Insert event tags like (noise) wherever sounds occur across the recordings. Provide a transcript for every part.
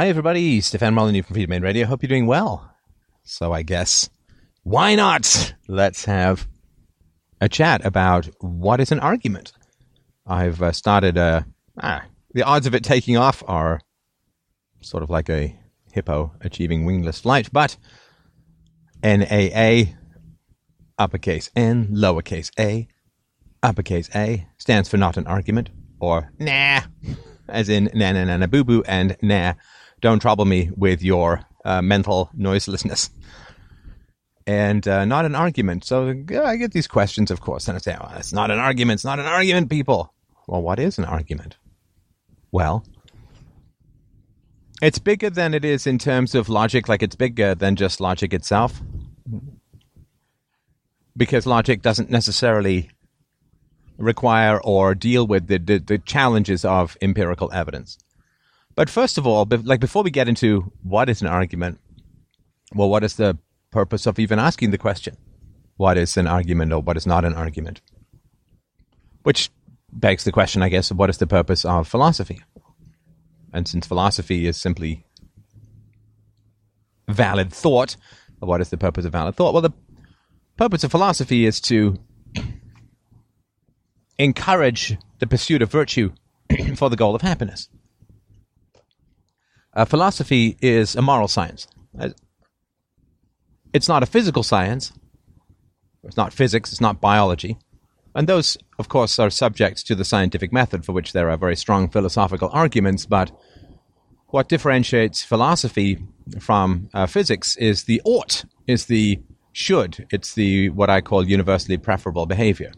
Hi, everybody. Stefan Molyneux from Freedomain Radio. Hope you're doing well. So, I guess, why not? Let's have a chat about what is an argument. I've uh, started a. Ah, the odds of it taking off are sort of like a hippo achieving wingless flight, but NAA, uppercase N, lowercase a, uppercase A stands for not an argument, or nah, as in na na na na boo boo, and nah, don't trouble me with your uh, mental noiselessness. And uh, not an argument. So yeah, I get these questions, of course, and I say, oh, it's not an argument, it's not an argument, people. Well, what is an argument? Well, it's bigger than it is in terms of logic, like it's bigger than just logic itself. Because logic doesn't necessarily require or deal with the, the, the challenges of empirical evidence. But first of all, like before we get into what is an argument, well, what is the purpose of even asking the question? What is an argument or what is not an argument? Which begs the question, I guess, of what is the purpose of philosophy? And since philosophy is simply valid thought, what is the purpose of valid thought? Well, the purpose of philosophy is to encourage the pursuit of virtue (clears throat) for the goal of happiness. Uh, philosophy is a moral science. Uh, it's not a physical science. It's not physics. It's not biology. And those, of course, are subject to the scientific method for which there are very strong philosophical arguments. But what differentiates philosophy from uh, physics is the ought, is the should. It's the what I call universally preferable behavior.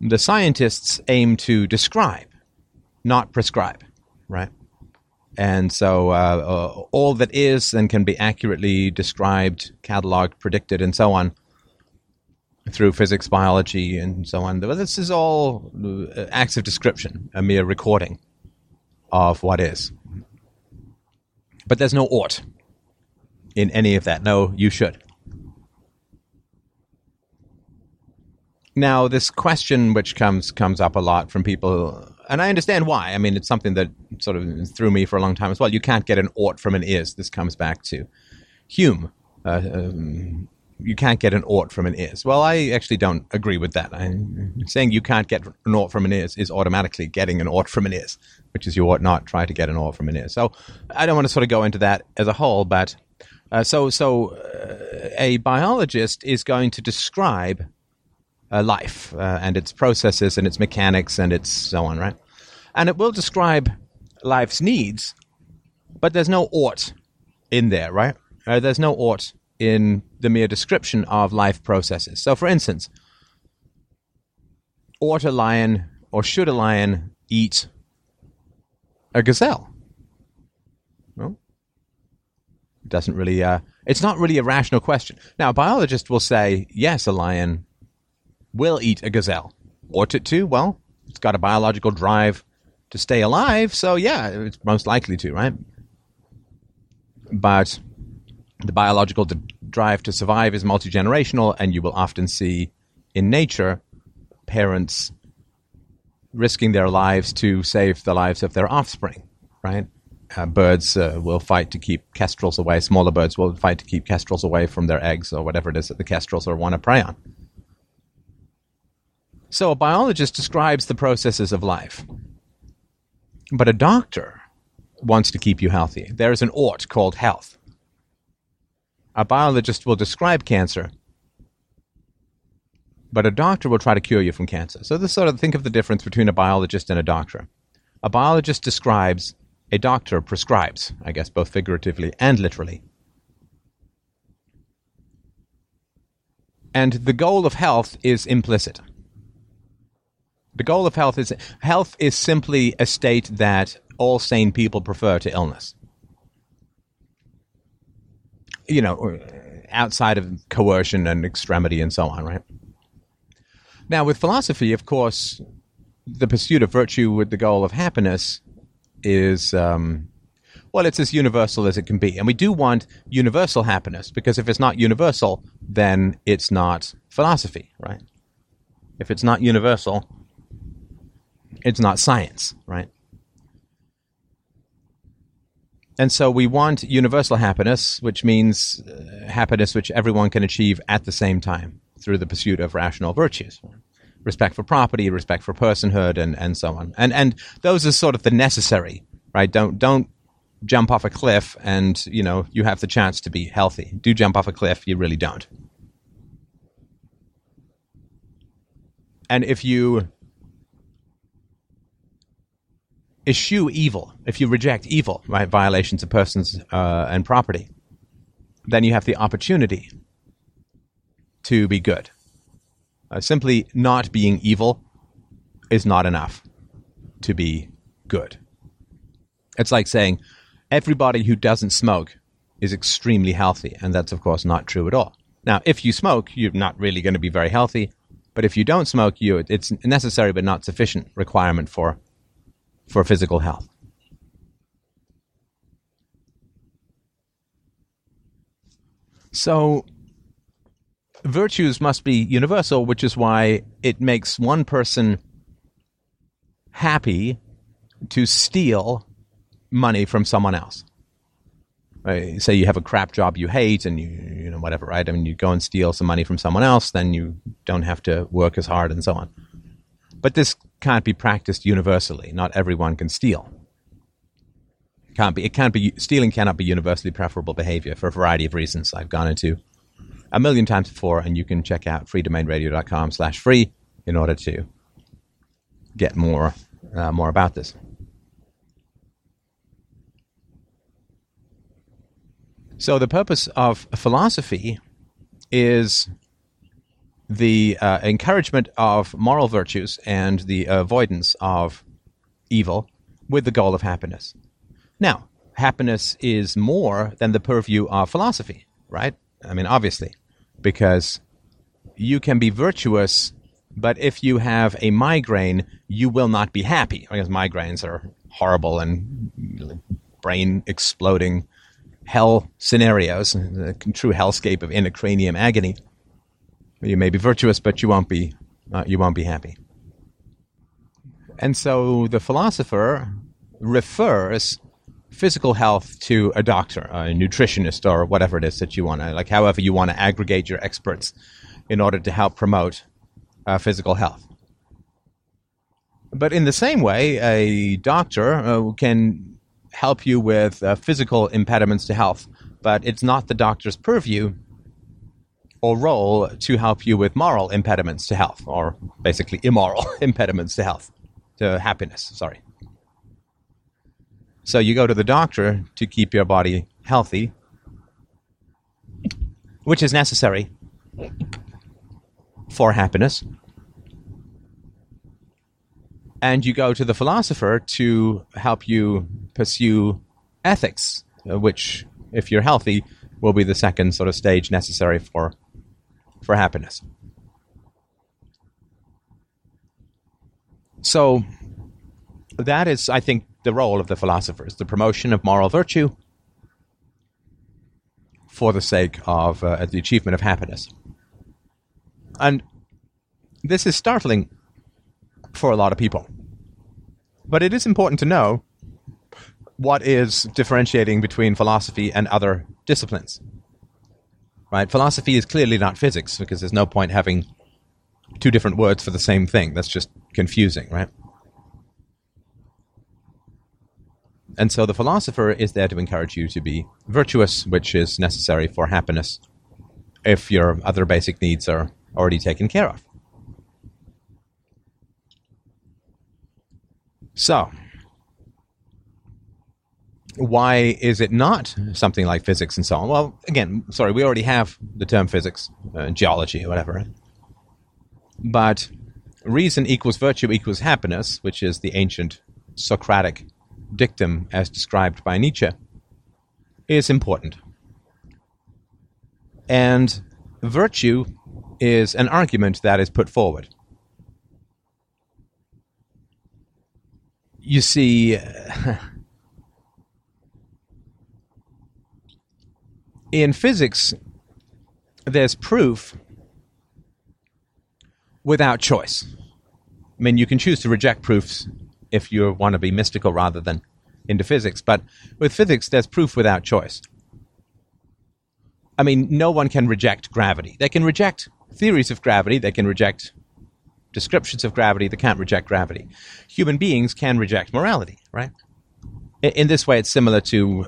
The scientists aim to describe, not prescribe, right? And so uh, uh, all that is and can be accurately described, cataloged, predicted, and so on through physics, biology, and so on. This is all uh, acts of description, a mere recording of what is. But there's no ought in any of that. No, you should. Now, this question which comes comes up a lot from people, and I understand why. I mean, it's something that sort of threw me for a long time as well. You can't get an ought from an is. This comes back to Hume. Uh, um, you can't get an ought from an is. Well, I actually don't agree with that. I'm saying you can't get an ought from an is is automatically getting an ought from an is, which is you ought not try to get an ought from an is. So I don't want to sort of go into that as a whole, but uh, so so uh, a biologist is going to describe uh, life uh, and its processes and its mechanics and its so on, right? And it will describe life's needs, but there's no ought in there, right? Uh, there's no ought in the mere description of life processes. So, for instance, ought a lion or should a lion eat a gazelle? Well, it doesn't really. Uh, it's not really a rational question. Now, a biologist will say yes, a lion will eat a gazelle. Ought it to? Well, it's got a biological drive to stay alive, so yeah, it's most likely to, right? But the biological d- drive to survive is multi generational, and you will often see in nature parents risking their lives to save the lives of their offspring, right? Uh, birds uh, will fight to keep kestrels away. Smaller birds will fight to keep kestrels away from their eggs or whatever it is that the kestrels are want to prey on. So a biologist describes the processes of life. But a doctor wants to keep you healthy. There is an ought called health. A biologist will describe cancer, but a doctor will try to cure you from cancer. So this sort of think of the difference between a biologist and a doctor. A biologist describes, a doctor prescribes, I guess both figuratively and literally. And the goal of health is implicit. The goal of health is health is simply a state that all sane people prefer to illness. You know, outside of coercion and extremity and so on, right? Now, with philosophy, of course, the pursuit of virtue with the goal of happiness is, um, well, it's as universal as it can be. And we do want universal happiness because if it's not universal, then it's not philosophy, right? If it's not universal, it's not science, right? And so we want universal happiness, which means uh, happiness which everyone can achieve at the same time through the pursuit of rational virtues. Respect for property, respect for personhood, and, and so on. And, and those are sort of the necessary, right? Don't, don't jump off a cliff and, you know, you have the chance to be healthy. Do jump off a cliff, you really don't. And if you eschew evil, if you reject evil, right, violations of persons uh, and property, then you have the opportunity to be good. Uh, simply not being evil is not enough to be good. It's like saying everybody who doesn't smoke is extremely healthy, and that's of course not true at all. Now, if you smoke, you're not really going to be very healthy, but if you don't smoke, you it's necessary but not sufficient requirement for for physical health. So, virtues must be universal, which is why it makes one person happy to steal money from someone else. Right? Say you have a crap job you hate and you, you know, whatever, right? I mean, you go and steal some money from someone else, then you don't have to work as hard and so on. But this can't be practiced universally. Not everyone can steal. Can't be. It can't be. Stealing cannot be universally preferable behavior for a variety of reasons. I've gone into a million times before, and you can check out freedomainradio.com/free in order to get more uh, more about this. So the purpose of philosophy is the uh, encouragement of moral virtues and the avoidance of evil with the goal of happiness. Now, happiness is more than the purview of philosophy, right? I mean, obviously, because you can be virtuous, but if you have a migraine, you will not be happy. Because migraines are horrible and brain exploding hell scenarios, the true hellscape of intracranial agony. You may be virtuous, but you won't be uh, you won't be happy. And so the philosopher refers physical health to a doctor, a nutritionist, or whatever it is that you want to, like, however you want to aggregate your experts in order to help promote uh, physical health. But in the same way, a doctor uh, can help you with uh, physical impediments to health, but it's not the doctor's purview or role to help you with moral impediments to health, or basically immoral (laughs) impediments to health, to happiness, sorry. So you go to the doctor to keep your body healthy, which is necessary for happiness. And you go to the philosopher to help you pursue ethics, which, if you're healthy, will be the second sort of stage necessary for for happiness. So that is, I think, the role of the philosophers the promotion of moral virtue for the sake of uh, the achievement of happiness. And this is startling for a lot of people. But it is important to know what is differentiating between philosophy and other disciplines right? Philosophy is clearly not physics because there's no point having two different words for the same thing. That's just confusing, right? And so the philosopher is there to encourage you to be virtuous, which is necessary for happiness if your other basic needs are already taken care of. So, why is it not something like physics and so on? Well, again, sorry, we already have the term physics, uh, geology, or whatever. But reason equals virtue equals happiness, which is the ancient Socratic dictum as described by Nietzsche, is important. And virtue is an argument that is put forward. You see, (laughs) in physics, there's proof without choice. I mean, you can choose to reject proofs if you want to be mystical rather than into physics. But with physics, there's proof without choice. I mean, no one can reject gravity. They can reject theories of gravity, they can reject descriptions of gravity, they can't reject gravity. Human beings can reject morality, right? In this way, it's similar to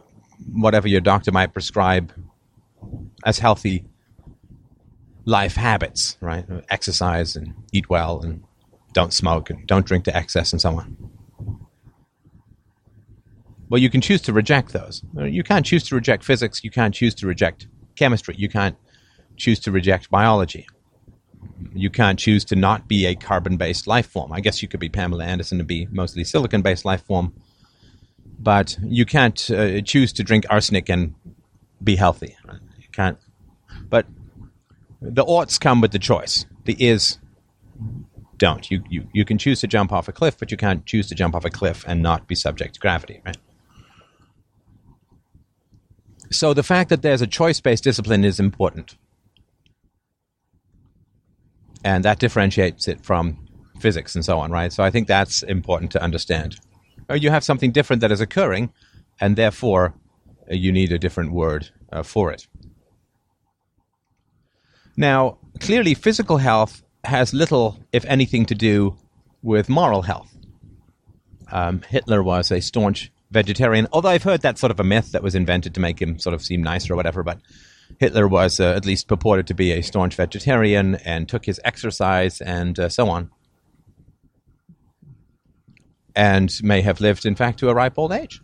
whatever your doctor might prescribe as healthy life habits, right? Exercise and eat well and don't smoke and don't drink to excess and so on. Well, you can choose to reject those. You can't choose to reject physics. You can't choose to reject chemistry. You can't choose to reject biology. You can't choose to not be a carbon based life form. I guess you could be Pamela Anderson and be mostly silicon based life form, but you can't uh, choose to drink arsenic and be healthy. You can't. But the oughts come with the choice. The is don't. You, you, you can choose to jump off a cliff, but you can't choose to jump off a cliff and not be subject to gravity, right? So the fact that there's a choice based discipline is important. And that differentiates it from physics and so on, right? So I think that's important to understand. Or you have something different that is occurring, and therefore uh, you need a different word uh, for it. Now, clearly, physical health has little, if anything, to do with moral health. Um, Hitler was a staunch vegetarian, although I've heard that's sort of a myth that was invented to make him sort of seem nicer or whatever. But Hitler was uh, at least purported to be a staunch vegetarian and took his exercise and uh, so on. And may have lived, in fact, to a ripe old age.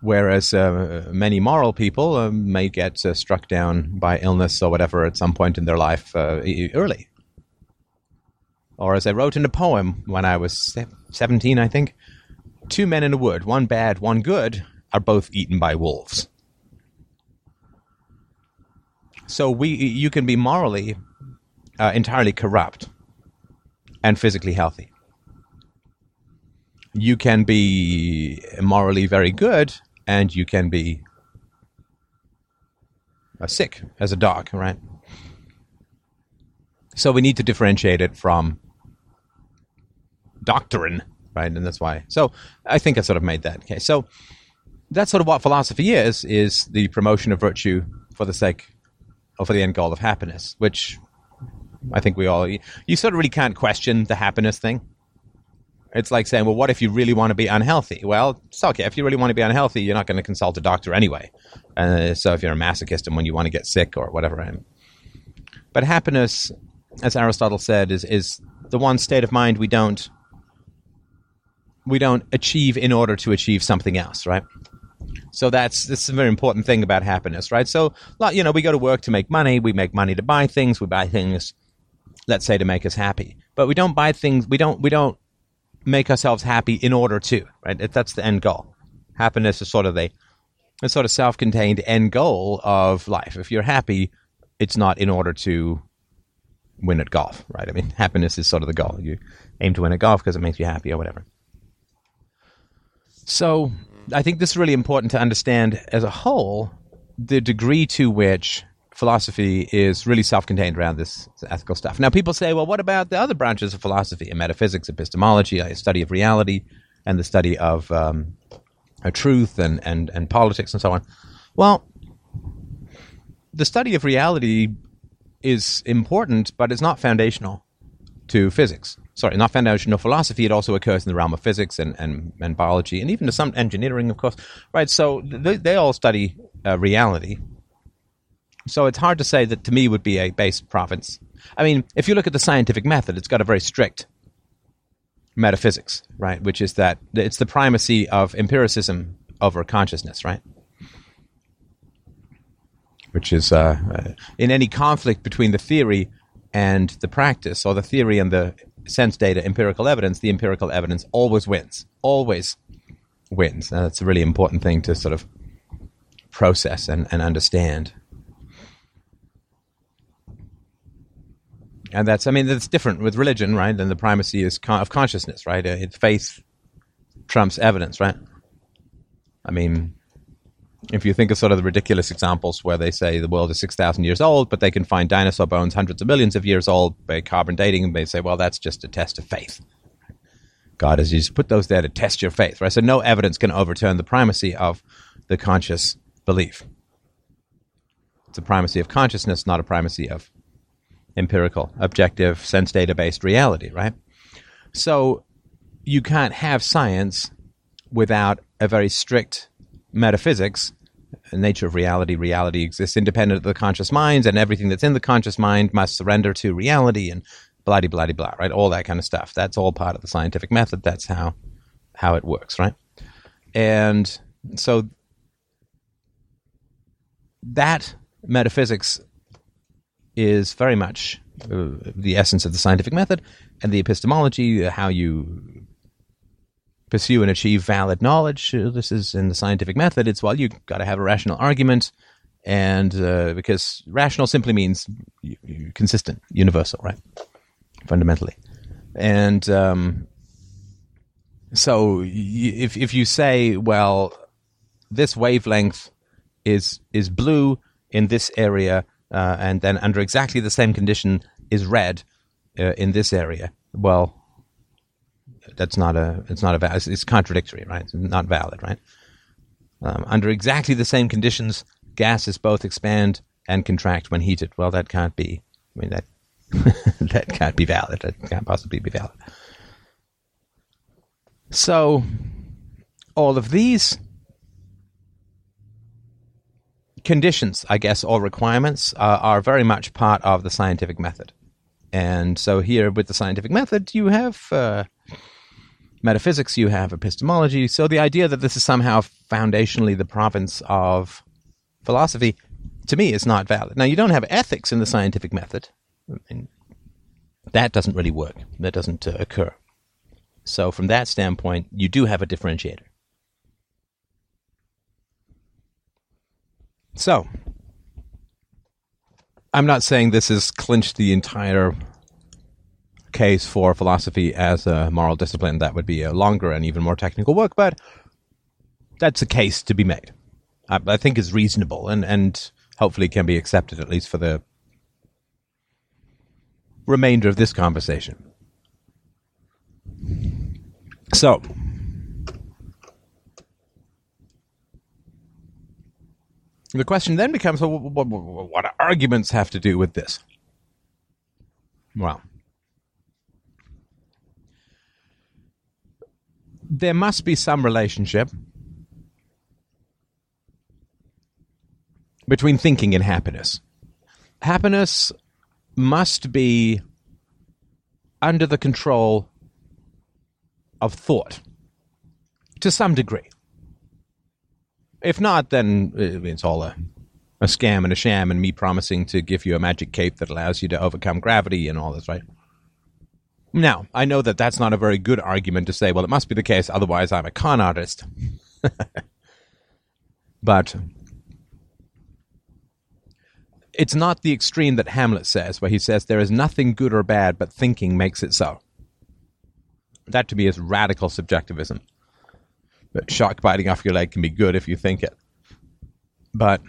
Whereas uh, many moral people uh, may get uh, struck down by illness or whatever at some point in their life uh, early. Or as I wrote in a poem when I was 17, I think, two men in a wood, one bad, one good, are both eaten by wolves. So we, you can be morally uh, entirely corrupt and physically healthy. You can be morally very good and you can be uh, sick as a dog, right? So we need to differentiate it from doctrine, right? And that's why. So I think I sort of made that case. So that's sort of what philosophy is: is the promotion of virtue for the sake or for the end goal of happiness, which I think we all you sort of really can't question the happiness thing. It's like saying, well, what if you really want to be unhealthy? Well, it's okay. If you really want to be unhealthy, you're not going to consult a doctor anyway. Uh, so if you're a masochist and when you want to get sick or whatever. But happiness, as Aristotle said, is, is the one state of mind we don't we don't achieve in order to achieve something else, right? So that's this is a very important thing about happiness, right? So you know, we go to work to make money, we make money to buy things, we buy things, let's say, to make us happy. But we don't buy things we don't we don't make ourselves happy in order to, right? That's the end goal. Happiness is sort of a sort of self-contained end goal of life. If you're happy, it's not in order to win at golf, right? I mean, (laughs) happiness is sort of the goal. You aim to win at golf because it makes you happy or whatever. So, I think this is really important to understand as a whole the degree to which philosophy is really self-contained around this ethical stuff. Now, people say, well, what about the other branches of philosophy, metaphysics, epistemology, a study of reality, and the study of um, truth and, and, and politics and so on? Well, the study of reality is important, but it's not foundational to physics. Sorry, not foundational philosophy. It also occurs in the realm of physics and, and, and biology, and even to some engineering, of course. Right. So they, they all study uh, reality, so it's hard to say that to me would be a base province. I mean, if you look at the scientific method, it's got a very strict metaphysics, right? Which is that it's the primacy of empiricism over consciousness, right? Which is uh, uh, in any conflict between the theory and the practice, or the theory and the sense data, empirical evidence, the empirical evidence always wins. Always wins. That's a really important thing to sort of process and, and understand. And that's I mean that's different with religion, right? Than the primacy is con- of consciousness, right? Uh, faith trumps evidence, right? I mean, if you think of sort of the ridiculous examples where they say the world is six thousand years old, but they can find dinosaur bones hundreds of millions of years old by carbon dating, and they say, well, that's just a test of faith. God has just put those there to test your faith, right? So no evidence can overturn the primacy of the conscious belief. It's a primacy of consciousness, not a primacy of empirical, objective, sense data based reality, right? So you can't have science without a very strict metaphysics nature of reality. Reality exists independent of the conscious minds, and everything that's in the conscious mind must surrender to reality and blah blah blah blah, right? All that kind of stuff. That's all part of the scientific method. That's how how it works, right? And so that metaphysics is very much uh, the essence of the scientific method, and the epistemology, how you pursue and achieve valid knowledge. Uh, this is in the scientific method. It's well, you've got to have a rational argument, and uh, because rational simply means consistent, universal, right? Fundamentally, and um, so if if you say, well, this wavelength is is blue in this area, uh, and then under exactly the same condition is red uh, in this area, well, that's not a it's not a valid, it's contradictory, right? It's not valid, right? Um, under exactly the same conditions, gases both expand and contract when heated. Well, that can't be. I mean that (laughs) that can't be valid. That can't possibly be valid. So, all of these conditions, I guess, or requirements uh, are very much part of the scientific method. And so, here with the scientific method, you have uh, metaphysics, you have epistemology. So the idea that this is somehow foundationally the province of philosophy, to me, is not valid. Now, you don't have ethics in the scientific method. I mean, that doesn't really work. That doesn't uh, occur. So, from that standpoint, you do have a differentiator. So, I'm not saying this has clinched the entire case for philosophy as a moral discipline, that would be a longer and even more technical work, but that's a case to be made. I, I think is reasonable and, and hopefully can be accepted at least for the remainder of this conversation. So, the question then becomes well, what, what, what arguments have to do with this? Well, there must be some relationship between thinking and happiness. Happiness must be under the control of thought to some degree. If not, then uh, it's all a, a scam and a sham, and me promising to give you a magic cape that allows you to overcome gravity and all this, right? Now, I know that that's not a very good argument to say, well, it must be the case, otherwise I'm a con artist. (laughs) but it's not the extreme that Hamlet says, where he says there is nothing good or bad, but thinking makes it so. That to me is radical subjectivism. But shark biting off your leg can be good if you think it. But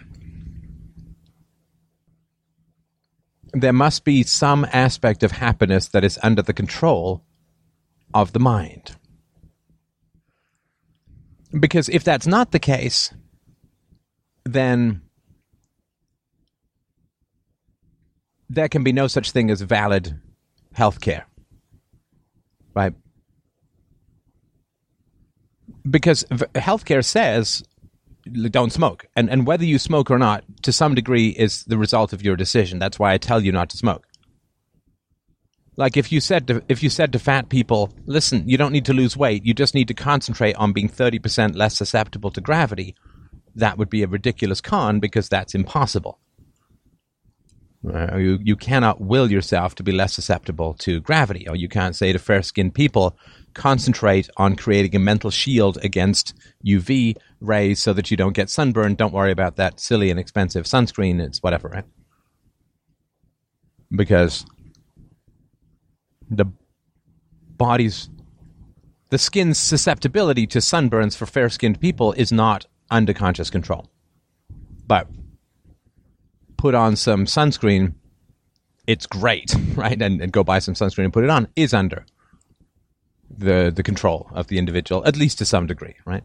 there must be some aspect of happiness that is under the control of the mind. Because if that's not the case, then there can be no such thing as valid health care. Right? Because healthcare says don't smoke. And and whether you smoke or not, to some degree, is the result of your decision. That's why I tell you not to smoke. Like if you said to, if you said to fat people, listen, you don't need to lose weight, you just need to concentrate on being thirty percent less susceptible to gravity. That would be a ridiculous con because that's impossible. You you cannot will yourself to be less susceptible to gravity, or you can't say to fair skinned people, concentrate on creating a mental shield against UV rays so that you don't get sunburned. Don't worry about that silly and expensive sunscreen. It's whatever, right? Because the body's the skin's susceptibility to sunburns for fair skinned people is not under conscious control. But put on some sunscreen, it's great, (laughs) right? And, and go buy some sunscreen and put it on is under the the control of the individual, at least to some degree, right?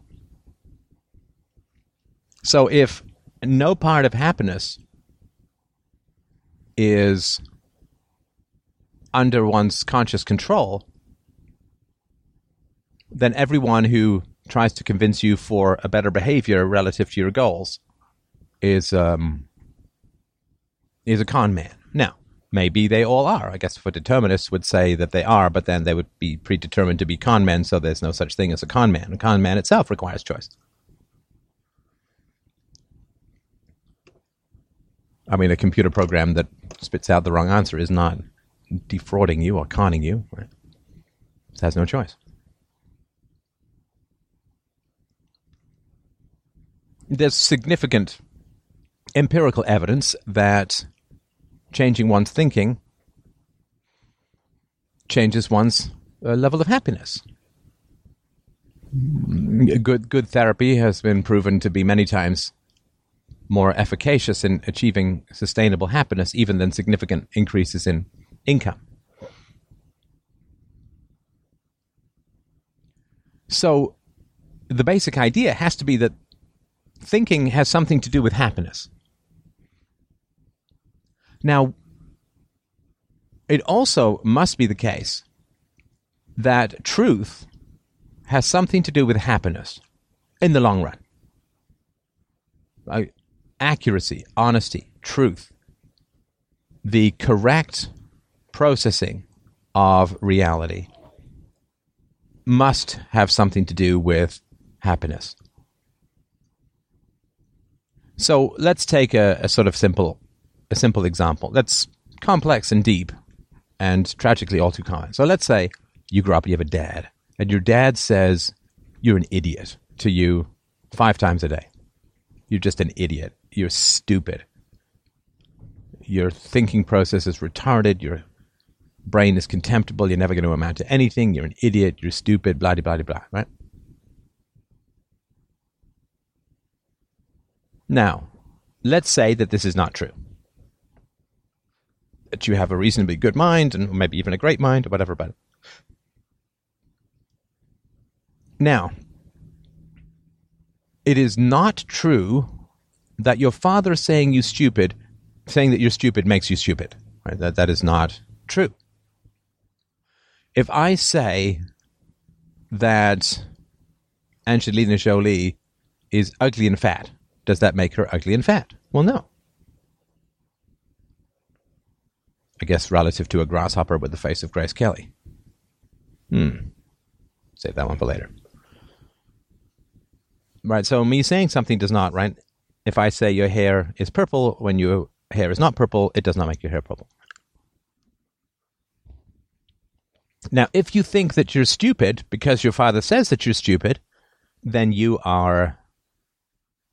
So if no part of happiness is under one's conscious control, then everyone who tries to convince you for a better behavior relative to your goals is um, is a con man. Now, maybe they all are. I guess for determinists would say that they are, but then they would be predetermined to be con men, so there's no such thing as a con man. A con man itself requires choice. I mean, a computer program that spits out the wrong answer is not defrauding you or conning you. Right? It has no choice. There's significant empirical evidence that changing one's thinking changes one's uh, level of happiness. Good, good therapy has been proven to be many times more efficacious in achieving sustainable happiness, even than significant increases in income. So, the basic idea has to be that thinking has something to do with happiness. Now, it also must be the case that truth has something to do with happiness in the long run. Uh, accuracy, honesty, truth, the correct processing of reality must have something to do with happiness. So let's take a, a sort of simple a simple example that's complex and deep and tragically all too common. So let's say you grow up, you have a dad, and your dad says you're an idiot to you five times a day. You're just an idiot. You're stupid. Your thinking process is retarded. Your brain is contemptible. You're never going to amount to anything. You're an idiot. You're stupid. Blah, blah, blah, blah, right? Now, let's say that this is not true that you have a reasonably good mind and maybe even a great mind or whatever it. Now, it is not true that your father saying you stupid, saying that you're stupid makes you stupid. Right? That that is not true. If I say that Angelina Jolie is ugly and fat, does that make her ugly and fat? Well, no. I guess, relative to a grasshopper with the face of Grace Kelly. Hmm. Save that one for later. Right, so me saying something does not, right? If I say your hair is purple when your hair is not purple, it does not make your hair purple. Now, if you think that you're stupid because your father says that you're stupid, then you are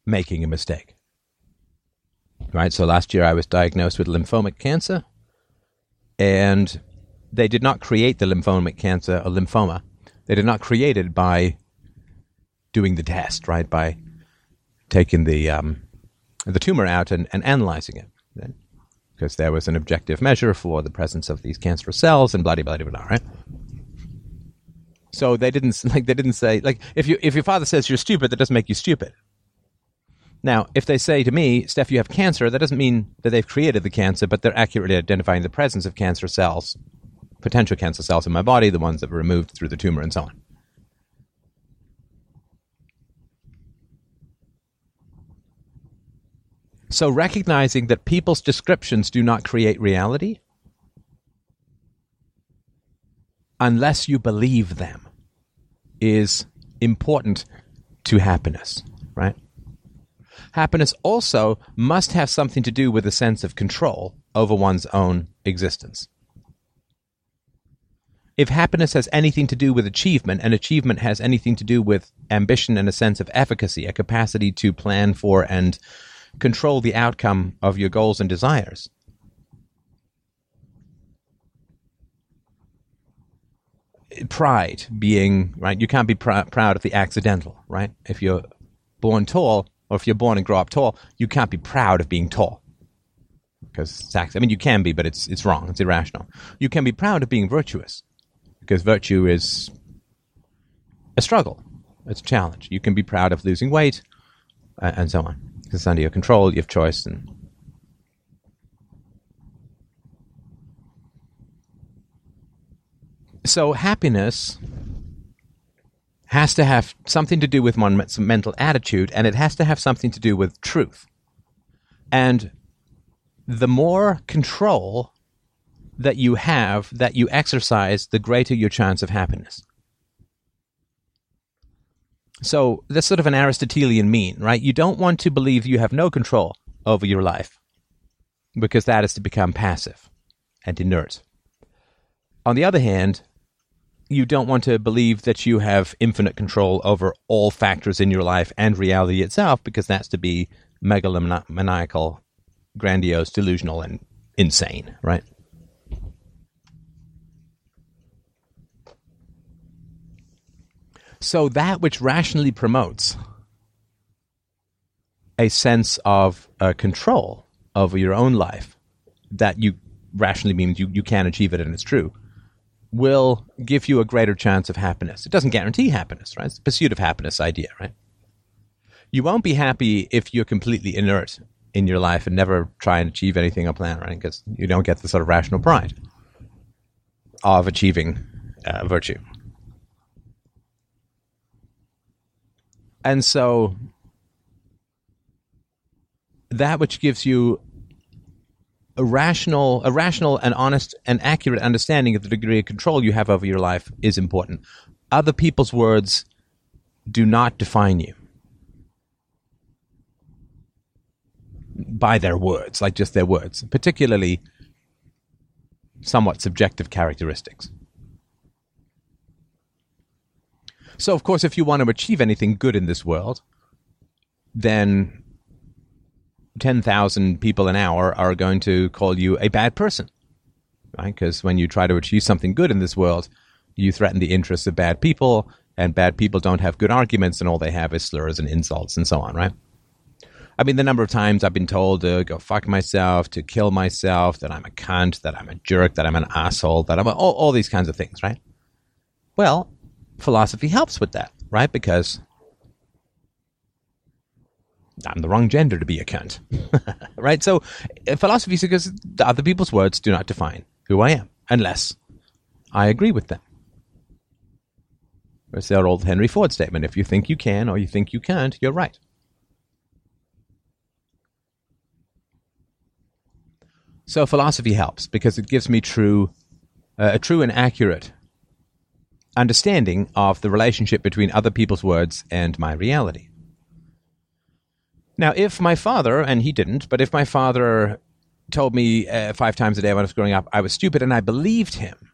making a mistake. Right? So last year I was diagnosed with lymphomic cancer and they did not create the lymphomic cancer or lymphoma. They did not create it by doing the test, right? By taking the um, the tumor out and, and analyzing it, because there was an objective measure for the presence of these cancerous cells and blah blah blah blah, right? So they didn't (laughs) like they didn't say like if you if your father says you're stupid, that doesn't make you stupid. Now, if they say to me, Steph, you have cancer, that doesn't mean that they've created the cancer, but they're accurately identifying the presence of cancer cells, potential cancer cells in my body, the ones that were removed through the tumor, and so on. So, recognizing that people's descriptions do not create reality unless you believe them is important to happiness, right? Happiness also must have something to do with a sense of control over one's own existence. If happiness has anything to do with achievement, and achievement has anything to do with ambition and a sense of efficacy, a capacity to plan for and control the outcome of your goals and desires, pride being right you can't be pr- proud of the accidental right if you're born tall or if you're born and grow up tall, you can't be proud of being tall. Because sex. I mean, you can be, but it's it's wrong. It's irrational. You can be proud of being virtuous, because virtue is a struggle. It's a challenge. You can be proud of losing weight and so on. Because it's under your control, you have choice. And so happiness has to have something to do with one's mental attitude, and it has to have something to do with truth. And the more control that you have, that you exercise, the greater your chance of happiness. So that's sort of an Aristotelian mean, right? You don't want to believe you have no control over your life because that is to become passive and inert. On the other hand, you don't want to believe that you have infinite control over all factors in your life and reality itself, because that's to be megalomaniacal, grandiose, delusional, and insane, right? So that which rationally promotes a sense of uh, control over your own life, that you rationally means you, you can achieve it and it's true will give you a greater chance of happiness. It doesn't guarantee happiness, right? It's the pursuit of happiness idea, right? You won't be happy if you're completely inert in your life and never try and achieve anything or plan, right? Because you don't get the sort of rational pride of achieving uh, virtue. And so that which gives you a rational, a rational and honest and accurate understanding of the degree of control you have over your life is important. Other people's words do not define you by their words, like just their words, particularly somewhat subjective characteristics. So, of course, if you want to achieve anything good in this world, then 10,000 people an hour are going to call you a bad person. Right? Because when you try to achieve something good in this world, you threaten the interests of bad people, and bad people don't have good arguments, and all they have is slurs and insults and so on, right? I mean, the number of times I've been told to go fuck myself, to kill myself, that I'm a cunt, that I'm a jerk, that I'm an asshole, that I'm a, all, all these kinds of things, right? Well, philosophy helps with that, right? Because I'm the wrong gender to be a cunt. (laughs) right? So uh, philosophy says other people's words do not define who I am unless I agree with them. It's our old Henry Ford statement. If you think you can or you think you can't, you're right. So philosophy helps because it gives me true, uh, a true and accurate understanding of the relationship between other people's words and my reality. Now, if my father, and he didn't, but if my father told me uh, five times a day when I was growing up I was stupid and I believed him,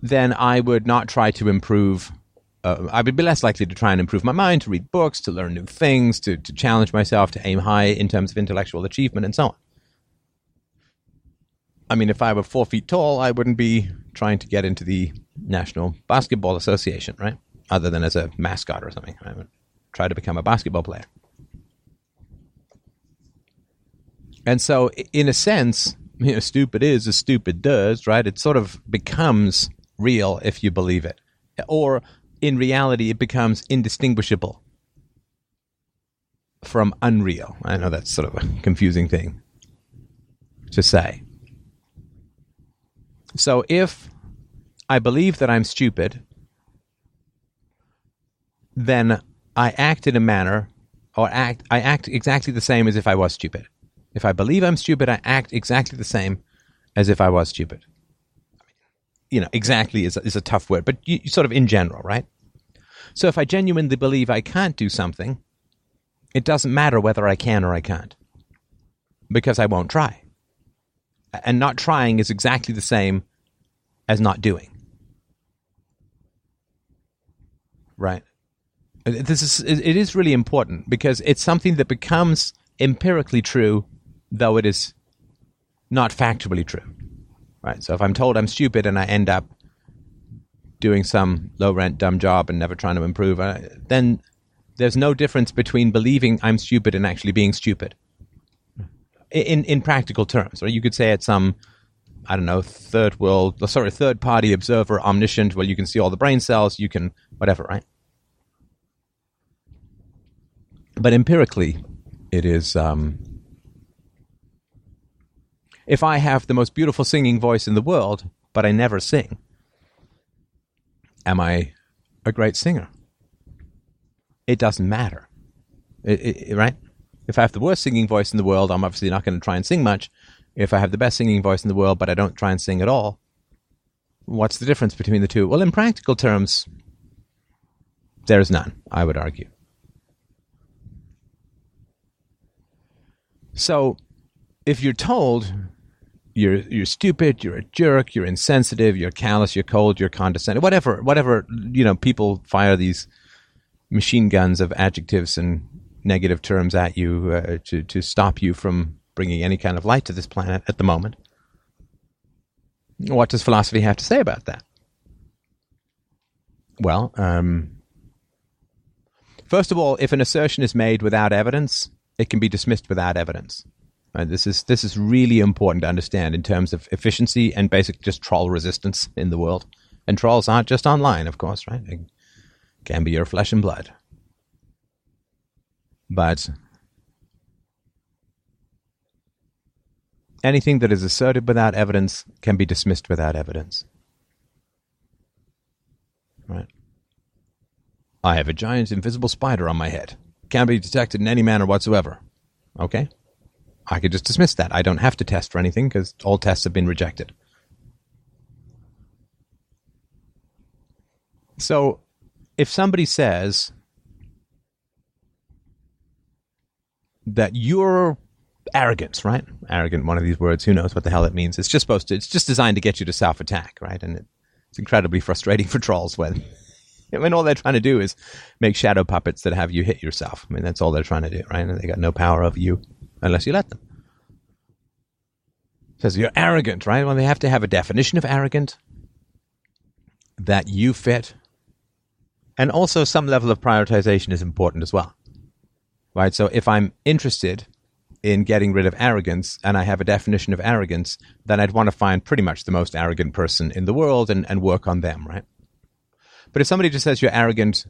then I would not try to improve. Uh, I would be less likely to try and improve my mind, to read books, to learn new things, to, to challenge myself, to aim high in terms of intellectual achievement, and so on. I mean, if I were four feet tall, I wouldn't be trying to get into the National Basketball Association, right? Other than as a mascot or something. Try to become a basketball player. And so, in a sense, (laughs) you know, stupid is as stupid does, right? It sort of becomes real if you believe it. Or in reality, it becomes indistinguishable from unreal. I know that's sort of a confusing thing to say. So if I believe that I'm stupid, then I act in a manner or act I act exactly the same as if I was stupid. If I believe I'm stupid, I act exactly the same as if I was stupid. You know, exactly is a, is a tough word, but you, sort of in general, right? So if I genuinely believe I can't do something, it doesn't matter whether I can or I can't because I won't try. And not trying is exactly the same as not doing. Right? This is it is really important because it's something that becomes empirically true, though it is not factually true. Right. So if I'm told I'm stupid and I end up doing some low rent dumb job and never trying to improve, uh, then there's no difference between believing I'm stupid and actually being stupid. In in practical terms, or you could say at some I don't know, third world, sorry, third party observer, omniscient. where you can see all the brain cells, you can whatever, right? But empirically, it is. Um, if I have the most beautiful singing voice in the world, but I never sing, am I a great singer? It doesn't matter, it, it, right? If I have the worst singing voice in the world, I'm obviously not going to try and sing much. If I have the best singing voice in the world, but I don't try and sing at all, what's the difference between the two? Well, in practical terms, there's none, I would argue. So, if you're told you're you're stupid, you're a jerk, you're insensitive, you're callous, you're cold, you're condescending, whatever, whatever, you know, people fire these machine guns of adjectives and negative terms at you uh, to to stop you from bringing any kind of light to this planet at the moment. What does philosophy have to say about that? Well, um, first of all, if an assertion is made without evidence, it can be dismissed without evidence. This is this is really important to understand in terms of efficiency and basically just troll resistance in the world. And trolls aren't just online, of course, right? Can be your flesh and blood. But anything that is asserted without evidence can be dismissed without evidence. Right? I have a giant invisible spider on my head. Can't be detected in any manner whatsoever. Okay? I could just dismiss that. I don't have to test for anything because all tests have been rejected. So, if somebody says that you're arrogant, right? Arrogant, one of these words, who knows what the hell it means. It's just supposed to, it's just designed to get you to self attack, right? And it's incredibly frustrating (laughs) for trolls when, when all they're trying to do is make shadow puppets that have you hit yourself. I mean, that's all they're trying to do, right? And they got no power over you unless you let them. says you're arrogant, right? Well, they have to have a definition of arrogant that you fit. And also some level of prioritization is important as well. Right? So if I'm interested in getting rid of arrogance and I have a definition of arrogance, then I'd want to find pretty much the most arrogant person in the world and, and work on them, right? But if somebody just says you're arrogant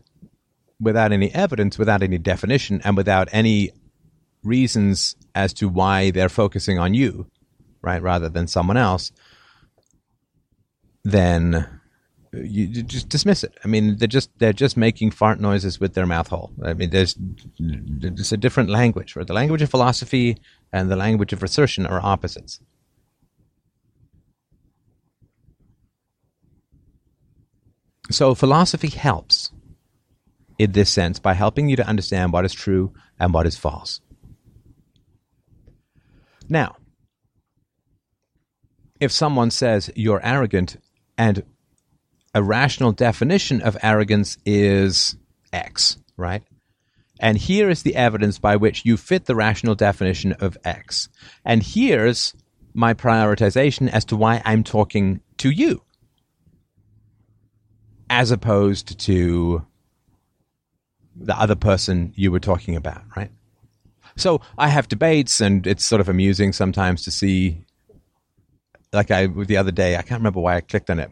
without any evidence, without any definition, and without any reasons as to why they're focusing on you, right, rather than someone else, then you, you just dismiss it. I mean, they're just they're just making fart noises with their mouth hole. I mean, there's it's a different language. Right? The language of philosophy and the language of assertion are opposites. So philosophy helps in this sense by helping you to understand what is true and what is false. Now, if someone says you're arrogant and a rational definition of arrogance is X, right? And here is the evidence by which you fit the rational definition of X. And here's my prioritization as to why I'm talking to you as opposed to the other person you were talking about, right? So I have debates, and it's sort of amusing sometimes to see. Like I the other day, I can't remember why I clicked on it,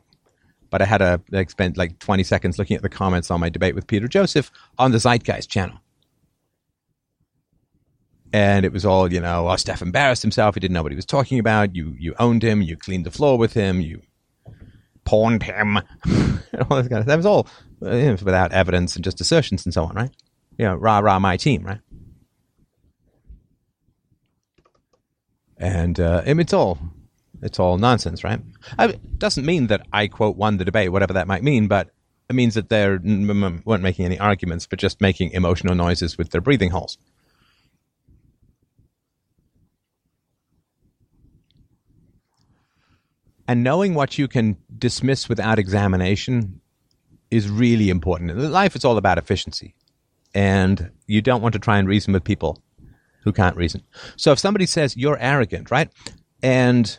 but I had a I spent like 20 seconds looking at the comments on my debate with Peter Joseph on the Zeitgeist channel. And it was all, you know, oh, Steph embarrassed himself. He didn't know what he was talking about. You you owned him. You cleaned the floor with him. You pawned him. (laughs) all this kind of, that was all uh, you know, without evidence and just assertions and so on, right? You know, rah rah my team, right? and uh, it's all it's all nonsense, right? It doesn't mean that I quote won the debate, whatever that might mean, but it means that they mm, mm, mm, weren't making any arguments, but just making emotional noises with their breathing holes. And knowing what you can dismiss without examination is really important. In life, it's all about efficiency. And you don't want to try and reason with people who can't reason. So if somebody says you're arrogant, right? And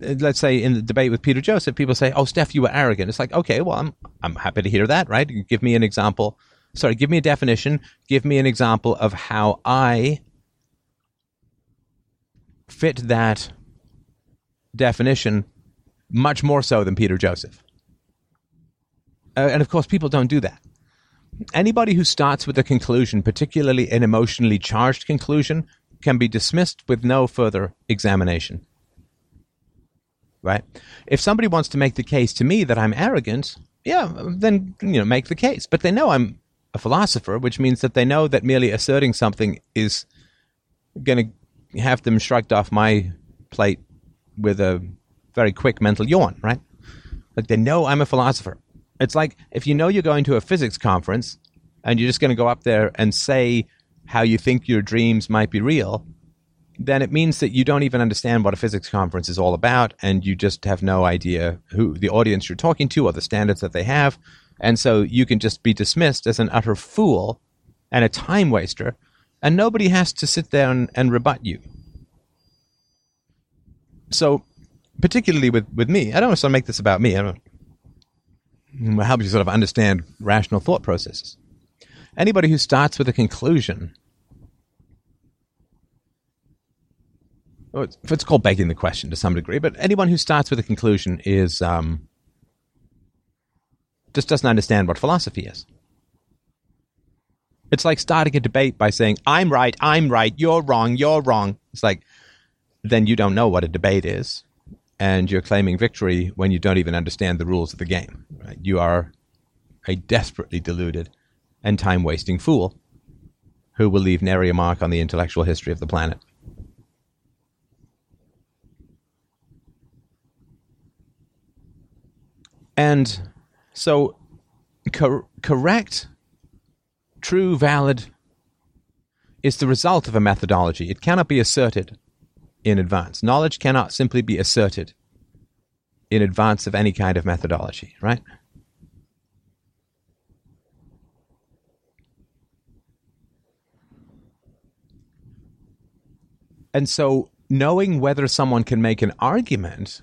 uh, let's say in the debate with Peter Joseph, people say, "Oh, Steph, you were arrogant." It's like, okay, well, I'm I'm happy to hear that, right? Give me an example. Sorry, give me a definition. Give me an example of how I fit that definition much more so than Peter Joseph. Uh, and of course, people don't do that. Anybody who starts with a conclusion, particularly an emotionally charged conclusion, can be dismissed with no further examination. Right? If somebody wants to make the case to me that I'm arrogant, yeah, then you know, make the case. But they know I'm a philosopher, which means that they know that merely asserting something is going to have them shrugged off my plate with a very quick mental yawn, right? Like they know I'm a philosopher. It's like if you know you're going to a physics conference and you're just going to go up there and say how you think your dreams might be real, then it means that you don't even understand what a physics conference is all about and you just have no idea who the audience you're talking to or the standards that they have. And so you can just be dismissed as an utter fool and a time waster, and nobody has to sit there and, and rebut you. So, particularly with, with me, I don't want to make this about me. I don't help you sort of understand rational thought processes. Anybody who starts with a conclusion, well, it's, it's called begging the question to some degree, but anyone who starts with a conclusion is um, just doesn't understand what philosophy is. It's like starting a debate by saying, I'm right, I'm right, you're wrong, you're wrong. It's like, then you don't know what a debate is and you're claiming victory when you don't even understand the rules of the game. Right? You are a desperately deluded and time wasting fool who will leave nary a mark on the intellectual history of the planet. And so, cor- correct, true, valid is the result of a methodology. It cannot be asserted in advance. Knowledge cannot simply be asserted in advance of any kind of methodology, right? And so knowing whether someone can make an argument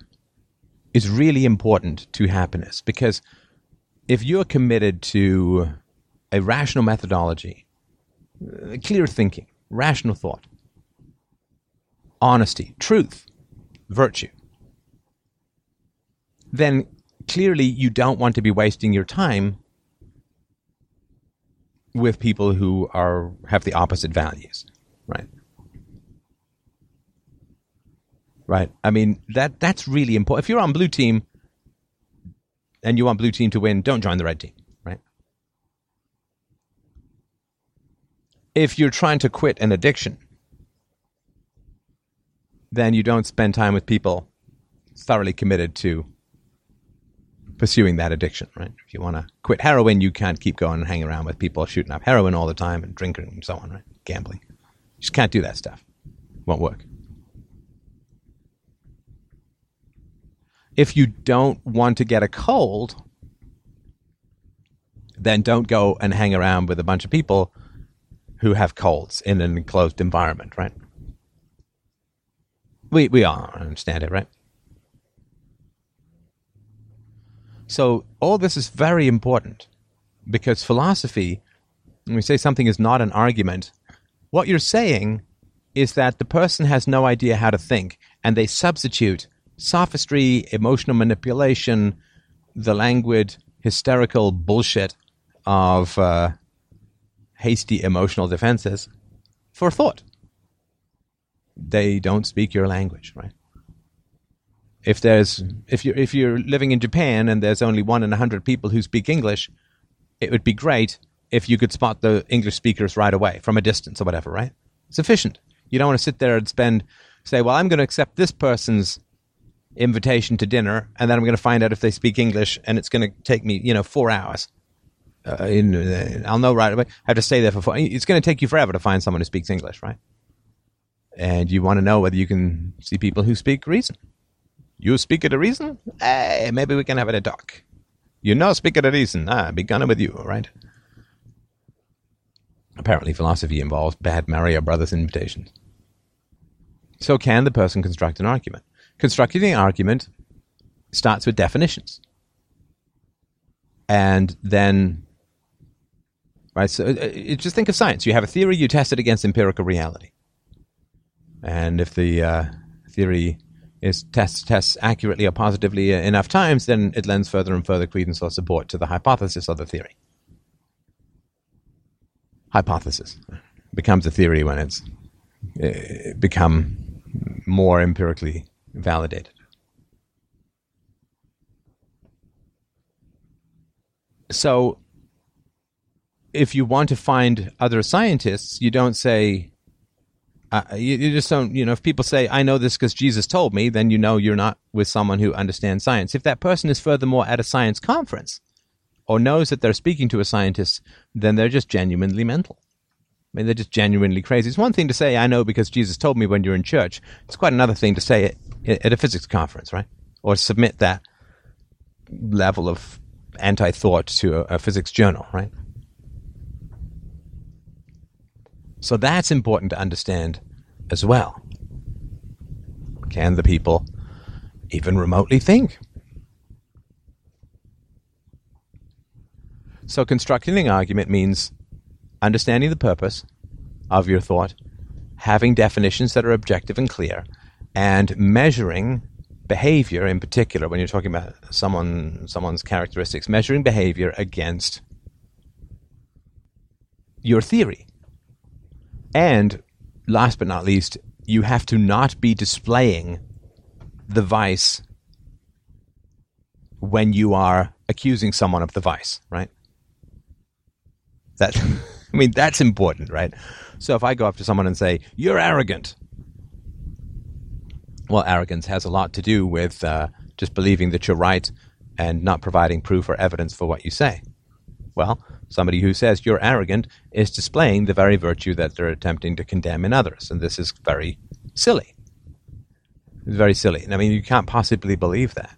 is really important to happiness because if you're committed to a rational methodology, uh, clear thinking, rational thought, honesty, truth, virtue, then clearly you don't want to be wasting your time with people who are have the opposite values, right? Right. I mean that that's really important. If you're on blue team and you want blue team to win, don't join the red team, right? If you're trying to quit an addiction, then you don't spend time with people thoroughly committed to pursuing that addiction, right? If you want to quit heroin, you can't keep going and hanging around with people shooting up heroin all the time and drinking and so on, right? Gambling. You just can't do that stuff. Won't work. If you don't want to get a cold, then don't go and hang around with a bunch of people who have colds in an enclosed environment, right? We we all understand it, right? So all this is very important because philosophy, when we say something is not an argument, what you're saying is that the person has no idea how to think and they substitute sophistry, emotional manipulation, the languid, hysterical bullshit of uh, hasty emotional defenses for thought they don't speak your language, right? If there's if you if you're living in Japan and there's only one in a hundred people who speak English, it would be great if you could spot the English speakers right away from a distance or whatever, right? Sufficient. You don't want to sit there and spend say, well, I'm going to accept this person's invitation to dinner, and then I'm going to find out if they speak English, and it's going to take me, you know, four hours. Uh, in, uh, I'll know right away. I have to stay there for four. It's going to take you forever to find someone who speaks English, right? And you want to know whether you can see people who speak reason. You speak it a reason? Hey, maybe we can have a talk. You know, speak it a reason. Ah, be gone with you, right? Apparently, philosophy involves bad Mario Brothers invitations. So, can the person construct an argument? Constructing an argument starts with definitions. And then, right, so uh, uh just think of science. You have a theory, you test it against empirical reality. And if the uh, theory is tests tests accurately or positively enough times, then it lends further and further credence or support to the hypothesis or the theory. Hypothesis becomes a theory when it's uh, become more empirically validated. So, if you want to find other scientists, you don't say, uh, you, you, just don't, you know, if people say, I know this because Jesus told me, then you know you're not with someone who understands science. If that person is furthermore at a science conference or knows that they're speaking to a scientist, then they're just genuinely mental. I mean, they're just genuinely crazy. It's one thing to say, I know because Jesus told me when you're in church. It's quite another thing to say it at a physics conference, right? Or submit that level of anti thought to a, a physics journal, right? So that's important to understand as well. Can the people even remotely think? So constructing an argument means understanding the purpose of your thought, having definitions that are objective and clear, and measuring behavior in particular when you're talking about someone someone's characteristics measuring behavior against your theory and last but not least, you have to not be displaying the vice when you are accusing someone of the vice, right? That (laughs) I mean that's important, right? So if I go up to someone and say, "You're arrogant," well, arrogance has a lot to do with uh, just believing that you're right and not providing proof or evidence for what you say. Well, somebody who says you're arrogant is displaying the very virtue that they're attempting to condemn in others. And this is very silly. It's very silly. I mean, you can't possibly believe that.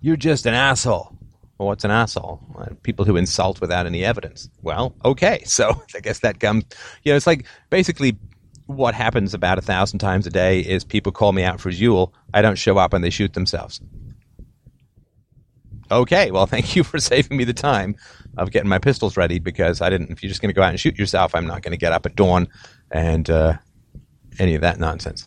You're just an asshole. Well, what's an asshole? People who insult without any evidence. Well, okay. (laughs) So I guess that comes, you know, it's like basically what happens about a thousand times a day is people call me out for Zool. I don't show up and they shoot themselves. Okay, well, (laughs) thank you for saving me the time of getting my pistols ready because I didn't. If you're just going to go out and shoot yourself, I'm not going to get up at dawn and uh, any of that nonsense.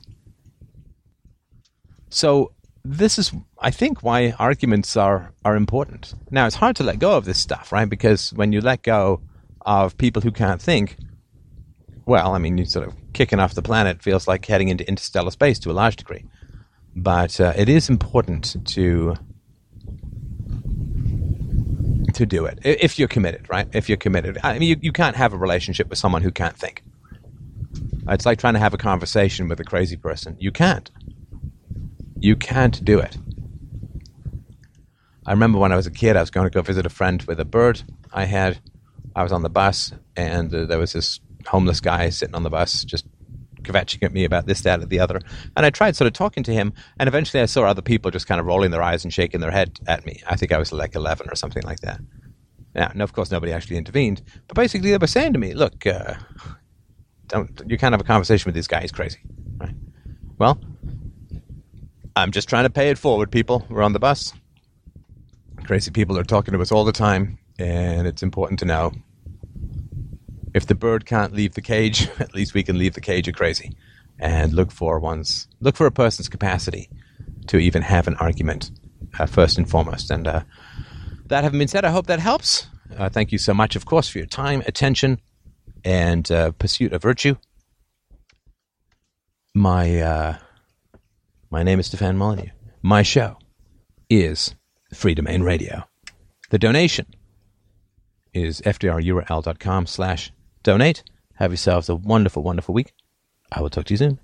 So this is, I think, why arguments are are important. Now it's hard to let go of this stuff, right? Because when you let go of people who can't think, well, I mean, you sort of kicking off the planet feels like heading into interstellar space to a large degree. But uh, it is important to to do it if you're committed, right? If you're committed, I mean, you, you can't have a relationship with someone who can't think. It's like trying to have a conversation with a crazy person. You can't. You can't do it. I remember when I was a kid, I was going to go visit a friend with a bird I had. I was on the bus, and uh, there was this homeless guy sitting on the bus, just kvetching at me about this, that, or the other. And I tried sort of talking to him, and eventually I saw other people just kind of rolling their eyes and shaking their head at me. I think I was like 11 or something like that. Now, of course, nobody actually intervened, but basically they were saying to me, look, uh, don't, you can't have a conversation with this guy, he's crazy. Right? Well, I'm just trying to pay it forward, people. We're on the bus. Crazy people are talking to us all the time, and it's important to know if the bird can't leave the cage, (laughs) at least we can leave the cage of crazy and look for one's look for a person's capacity to even have an argument uh, first and foremost. And uh, that having been said, I hope that helps. Uh, thank you so much, of course, for your time, attention, and uh, pursuit of virtue. My uh, my name is Stefan Molyneux. My show is Freedomain Radio. The donation is fdrurl.com slash donate. Have yourselves a wonderful, wonderful week. I will talk to you soon.